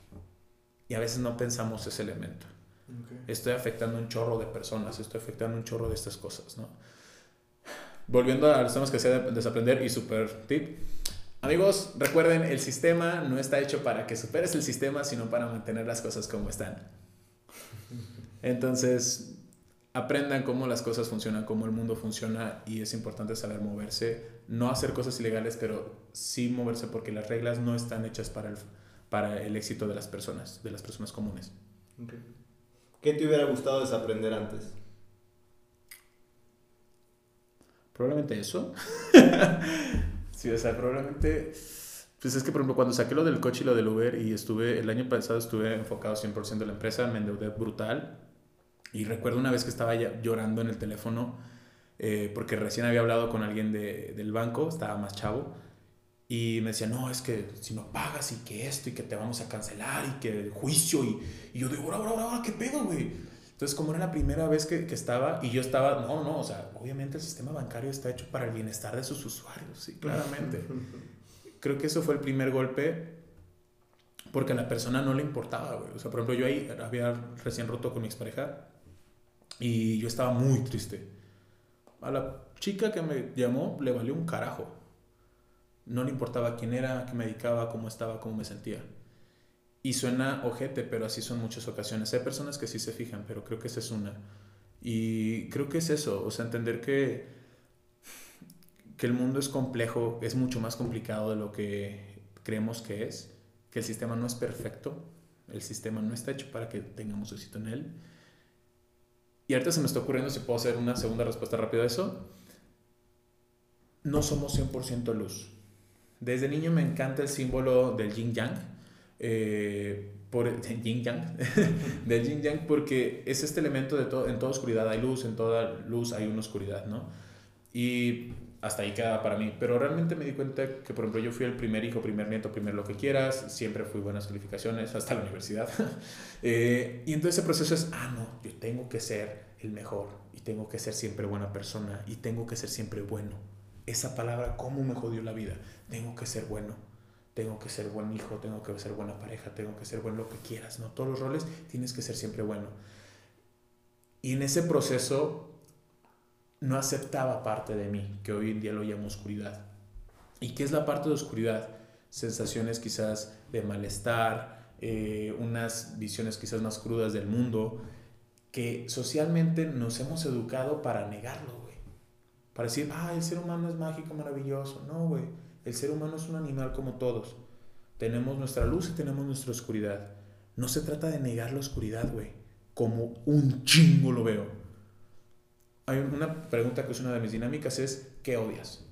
Y a veces no pensamos ese elemento. Estoy afectando un chorro de personas, estoy afectando un chorro de estas cosas, ¿no? Volviendo a los temas que sea desaprender y super tip. Amigos, recuerden, el sistema no está hecho para que superes el sistema, sino para mantener las cosas como están. Entonces, aprendan cómo las cosas funcionan, cómo el mundo funciona y es importante saber moverse, no hacer cosas ilegales, pero sí moverse porque las reglas no están hechas para el, para el éxito de las personas, de las personas comunes. ¿Qué te hubiera gustado desaprender antes? Probablemente eso. (laughs) sí, o sea, probablemente... Pues es que, por ejemplo, cuando saqué lo del coche y lo del Uber y estuve, el año pasado estuve enfocado 100% en la empresa, me endeudé brutal. Y recuerdo una vez que estaba llorando en el teléfono eh, porque recién había hablado con alguien de, del banco, estaba más chavo, y me decía, no, es que si no pagas y que esto y que te vamos a cancelar y que el juicio y, y yo digo, ahora, ahora, ahora, ¿qué pedo, güey? Entonces, como era la primera vez que, que, estaba, y yo estaba, no, no, o sea, obviamente el sistema bancario está hecho para el bienestar de sus usuarios, sí, claramente. (laughs) Creo que eso fue el primer golpe, porque a la persona no le importaba, güey. O sea, por ejemplo, yo ahí había recién roto con mi expareja y yo estaba muy triste. A la chica que me llamó le valió un carajo. No le importaba quién era, qué me dedicaba, cómo estaba, cómo me sentía. Y suena ojete, pero así son muchas ocasiones. Hay personas que sí se fijan, pero creo que esa es una. Y creo que es eso, o sea, entender que, que el mundo es complejo, es mucho más complicado de lo que creemos que es, que el sistema no es perfecto, el sistema no está hecho para que tengamos éxito en él. Y ahorita se me está ocurriendo si puedo hacer una segunda respuesta rápida a eso. No somos 100% luz. Desde niño me encanta el símbolo del yin yang eh, por (laughs) yin yang, (laughs) del yin yang, porque es este elemento de todo, en toda oscuridad hay luz, en toda luz hay una oscuridad, ¿no? Y hasta ahí queda para mí. Pero realmente me di cuenta que, por ejemplo, yo fui el primer hijo, primer nieto, primer lo que quieras, siempre fui buenas calificaciones hasta la universidad. (laughs) eh, y entonces ese proceso es, ah, no, yo tengo que ser el mejor y tengo que ser siempre buena persona y tengo que ser siempre bueno. Esa palabra, ¿cómo me jodió la vida? Tengo que ser bueno tengo que ser buen hijo, tengo que ser buena pareja, tengo que ser buen lo que quieras, ¿no? Todos los roles tienes que ser siempre bueno. Y en ese proceso no aceptaba parte de mí, que hoy en día lo llamo oscuridad. ¿Y qué es la parte de oscuridad? Sensaciones quizás de malestar, eh, unas visiones quizás más crudas del mundo, que socialmente nos hemos educado para negarlo, güey. Para decir, ah, el ser humano es mágico, maravilloso. No, güey el ser humano es un animal como todos. Tenemos nuestra luz y tenemos nuestra oscuridad. No se trata de negar la oscuridad, güey. Como un chingo lo veo. Hay una pregunta que es una de mis dinámicas, es ¿qué odias?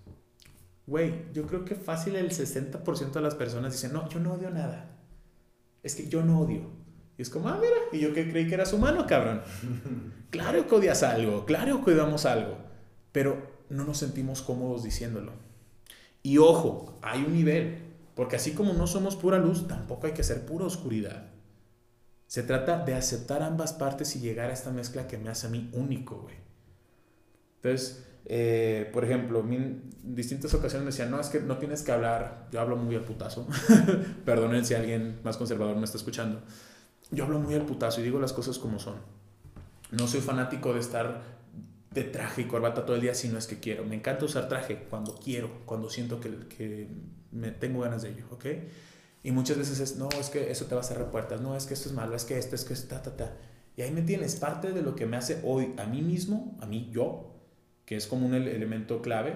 Güey, yo creo que fácil el 60% de las personas dicen, no, yo no odio nada. Es que yo no odio. Y es como, ah, mira, y yo que creí que eras humano, cabrón. (laughs) claro que odias algo, claro que odiamos algo, pero no nos sentimos cómodos diciéndolo. Y ojo, hay un nivel, porque así como no somos pura luz, tampoco hay que ser pura oscuridad. Se trata de aceptar ambas partes y llegar a esta mezcla que me hace a mí único, güey. Entonces, eh, por ejemplo, en distintas ocasiones me decían, no, es que no tienes que hablar, yo hablo muy al putazo. (laughs) Perdonen si alguien más conservador me está escuchando. Yo hablo muy al putazo y digo las cosas como son. No soy fanático de estar de traje y corbata todo el día si no es que quiero. Me encanta usar traje cuando quiero, cuando siento que, que me tengo ganas de ello, ¿ok? Y muchas veces es, no, es que eso te va a cerrar puertas, no, es que esto es malo, es que esto, es que esto, ta, ta, ta. Y ahí me tienes, parte de lo que me hace hoy a mí mismo, a mí yo, que es como un elemento clave,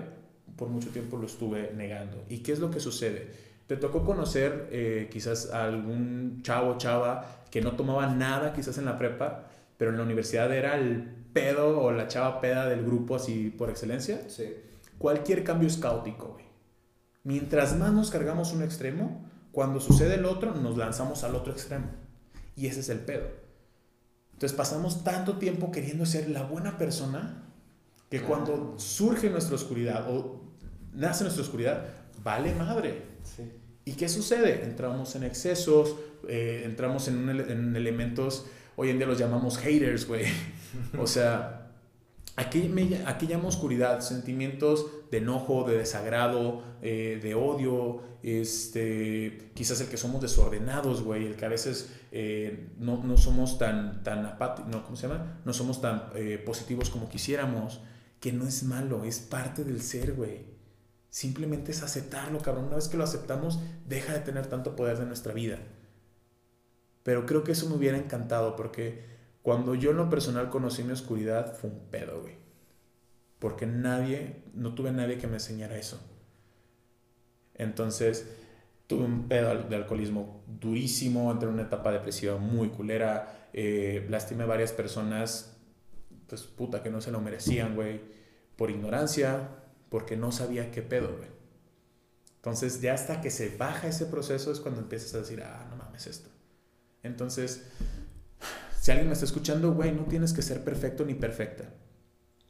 por mucho tiempo lo estuve negando. ¿Y qué es lo que sucede? Te tocó conocer eh, quizás a algún chavo, chava, que no tomaba nada quizás en la prepa, pero en la universidad era el pedo o la chava peda del grupo así por excelencia. Sí. cualquier cambio es caótico, güey. Mientras más nos cargamos un extremo, cuando sucede el otro, nos lanzamos al otro extremo. Y ese es el pedo. Entonces pasamos tanto tiempo queriendo ser la buena persona que cuando surge nuestra oscuridad o nace nuestra oscuridad, vale madre. ¿Y qué sucede? Entramos en excesos, eh, entramos en, en, elementos, hoy en día los llamamos haters, güey. (laughs) o sea, aquí, me, aquí llamo oscuridad, sentimientos de enojo, de desagrado, eh, de odio, este, quizás el que somos desordenados, güey, el que a veces eh, no, no, somos tan, tan apáticos, no, ¿cómo se llama? No somos tan positivos como quisiéramos, que no es malo, es parte del ser, güey. Simplemente es aceptarlo, cabrón. Una vez que lo aceptamos, deja de tener tanto poder de nuestra vida. Pero creo que eso me hubiera encantado porque cuando yo en lo personal conocí mi oscuridad fue un pedo, güey. Porque nadie, no tuve nadie que me enseñara eso. Entonces, tuve un pedo de alcoholismo durísimo, entré en una etapa depresiva muy culera, eh, lastimé varias personas, pues puta, que no se lo merecían, güey, por ignorancia, porque no sabía qué pedo, güey. Entonces, ya hasta que se baja ese proceso es cuando empiezas a decir, ah, no mames esto. Entonces, si alguien me está escuchando, güey, no tienes que ser perfecto ni perfecta.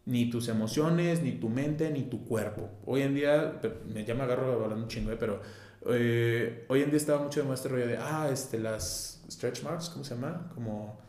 Ni tus emociones, ni tu mente, ni tu cuerpo. Hoy en día, me llama agarro hablando un chingo, pero eh, hoy en día estaba mucho de este rollo de, ah, este, las stretch marks, ¿cómo se llama? Como...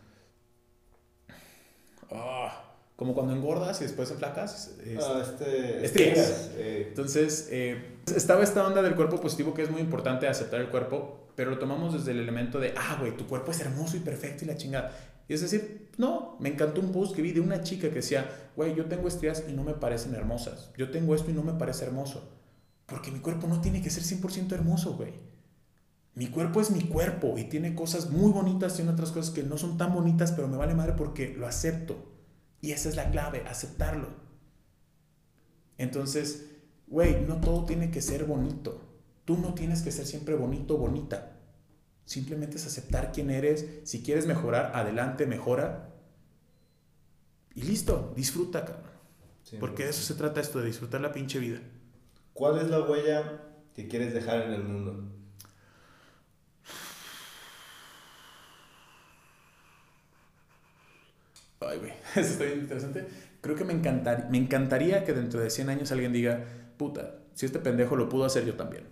Ah, como cuando engordas y después enflacas. ah, este, estrías. Eh. Entonces, eh, estaba esta onda del cuerpo positivo que es muy importante aceptar el cuerpo, pero lo tomamos desde el elemento de, ah, güey, tu cuerpo es hermoso y perfecto y la chingada. Y es decir, no, me encantó un post que vi de una chica que decía, güey, yo tengo estrías y no me parecen hermosas. Yo tengo esto y no me parece hermoso. Porque mi cuerpo no tiene que ser 100% hermoso, güey. Mi cuerpo es mi cuerpo y tiene cosas muy bonitas y otras cosas que no son tan bonitas, pero me vale madre porque lo acepto. Y esa es la clave, aceptarlo. Entonces, güey, no todo tiene que ser bonito. Tú no tienes que ser siempre bonito o bonita. Simplemente es aceptar quién eres. Si quieres mejorar, adelante, mejora. Y listo, disfruta, cabrón. Porque de eso se trata esto, de disfrutar la pinche vida. ¿Cuál es la huella que quieres dejar en el mundo? Ay, güey, (laughs) eso está bien interesante. Creo que me, encantar, me encantaría que dentro de 100 años alguien diga, puta, si este pendejo lo pudo hacer, yo también.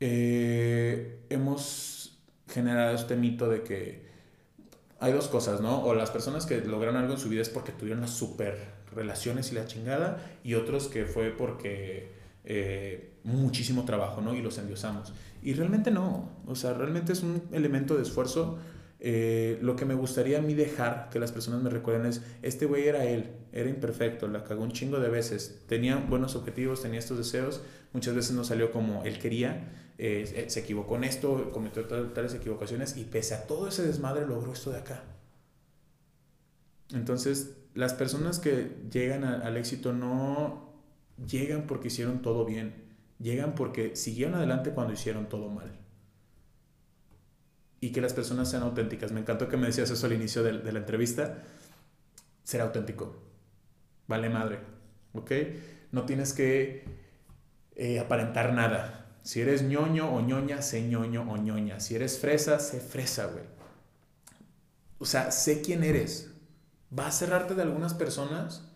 Eh, hemos generado este mito de que hay dos cosas, ¿no? O las personas que lograron algo en su vida es porque tuvieron las super relaciones y la chingada, y otros que fue porque eh, muchísimo trabajo, ¿no? Y los endiosamos. Y realmente no, o sea, realmente es un elemento de esfuerzo eh, lo que me gustaría a mí dejar que las personas me recuerden es, este güey era él, era imperfecto, la cagó un chingo de veces, tenía buenos objetivos, tenía estos deseos, muchas veces no salió como él quería, eh, eh, se equivocó en esto, cometió tales equivocaciones y pese a todo ese desmadre logró esto de acá. Entonces, las personas que llegan al éxito no llegan porque hicieron todo bien, llegan porque siguieron adelante cuando hicieron todo mal y que las personas sean auténticas. Me encantó que me decías eso al inicio de, la entrevista. Ser auténtico. Vale madre. ¿Ok? No tienes que eh, aparentar nada. Si eres ñoño o ñoña, sé ñoño o ñoña. Si eres fresa, sé fresa, güey. O sea, sé quién eres. Va a cerrarte de algunas personas,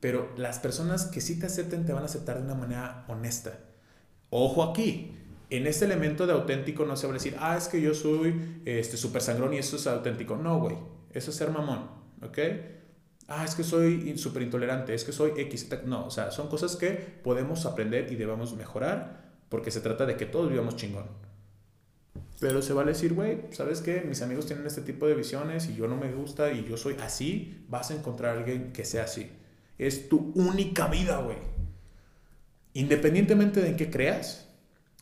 pero las personas que sí te acepten te van a aceptar de una manera honesta. Ojo aquí, en este elemento de auténtico no se va a decir, ah, es que yo soy este, super sangrón y eso es auténtico. No, güey. Eso es ser mamón. ¿Ok? Ah, es que soy súper intolerante, es que soy X. No, o sea, son cosas que podemos aprender y debemos mejorar porque se trata de que todos vivamos chingón. Pero se vale decir, güey, ¿sabes qué? Mis amigos tienen este tipo de visiones y yo no me gusta y yo soy así. Vas a encontrar a alguien que sea así. Es tu única vida, güey. Independientemente de en qué creas,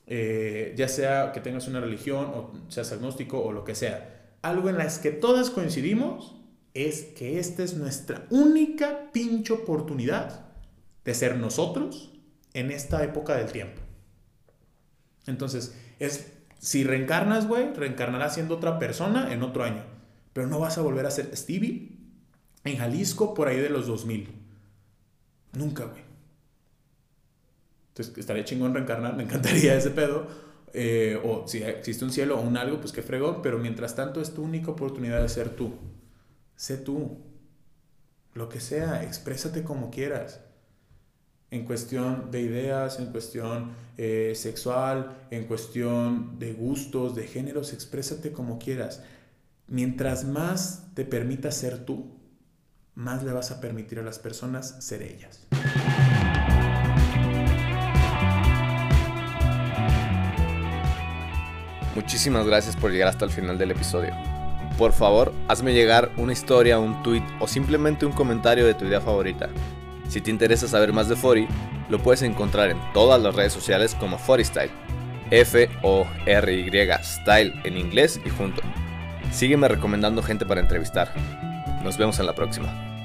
eh, ya sea que tengas una religión o seas agnóstico o lo que sea. Algo en las que todas coincidimos es que esta es nuestra única pinche oportunidad de ser nosotros en esta época del tiempo. Entonces, es si reencarnas, güey, reencarnarás siendo otra persona en otro año, pero no vas a volver a ser Stevie en Jalisco por ahí de los 2000. Nunca, güey. Entonces, estaría chingón reencarnar, me encantaría ese pedo. Eh, o si existe un cielo o un algo, pues qué fregón. Pero mientras tanto, es tu única oportunidad de ser tú. Sé tú. Lo que sea, exprésate como quieras. En cuestión de ideas, en cuestión eh, sexual, en cuestión de gustos, de géneros, exprésate como quieras. Mientras más te permitas ser tú, más le vas a permitir a las personas ser ellas. Muchísimas gracias por llegar hasta el final del episodio. Por favor, hazme llegar una historia, un tweet o simplemente un comentario de tu idea favorita. Si te interesa saber más de Fori, lo puedes encontrar en todas las redes sociales como ForiStyle. F-O-R-Y Style en inglés y junto. Sígueme recomendando gente para entrevistar. Nos vemos en la próxima.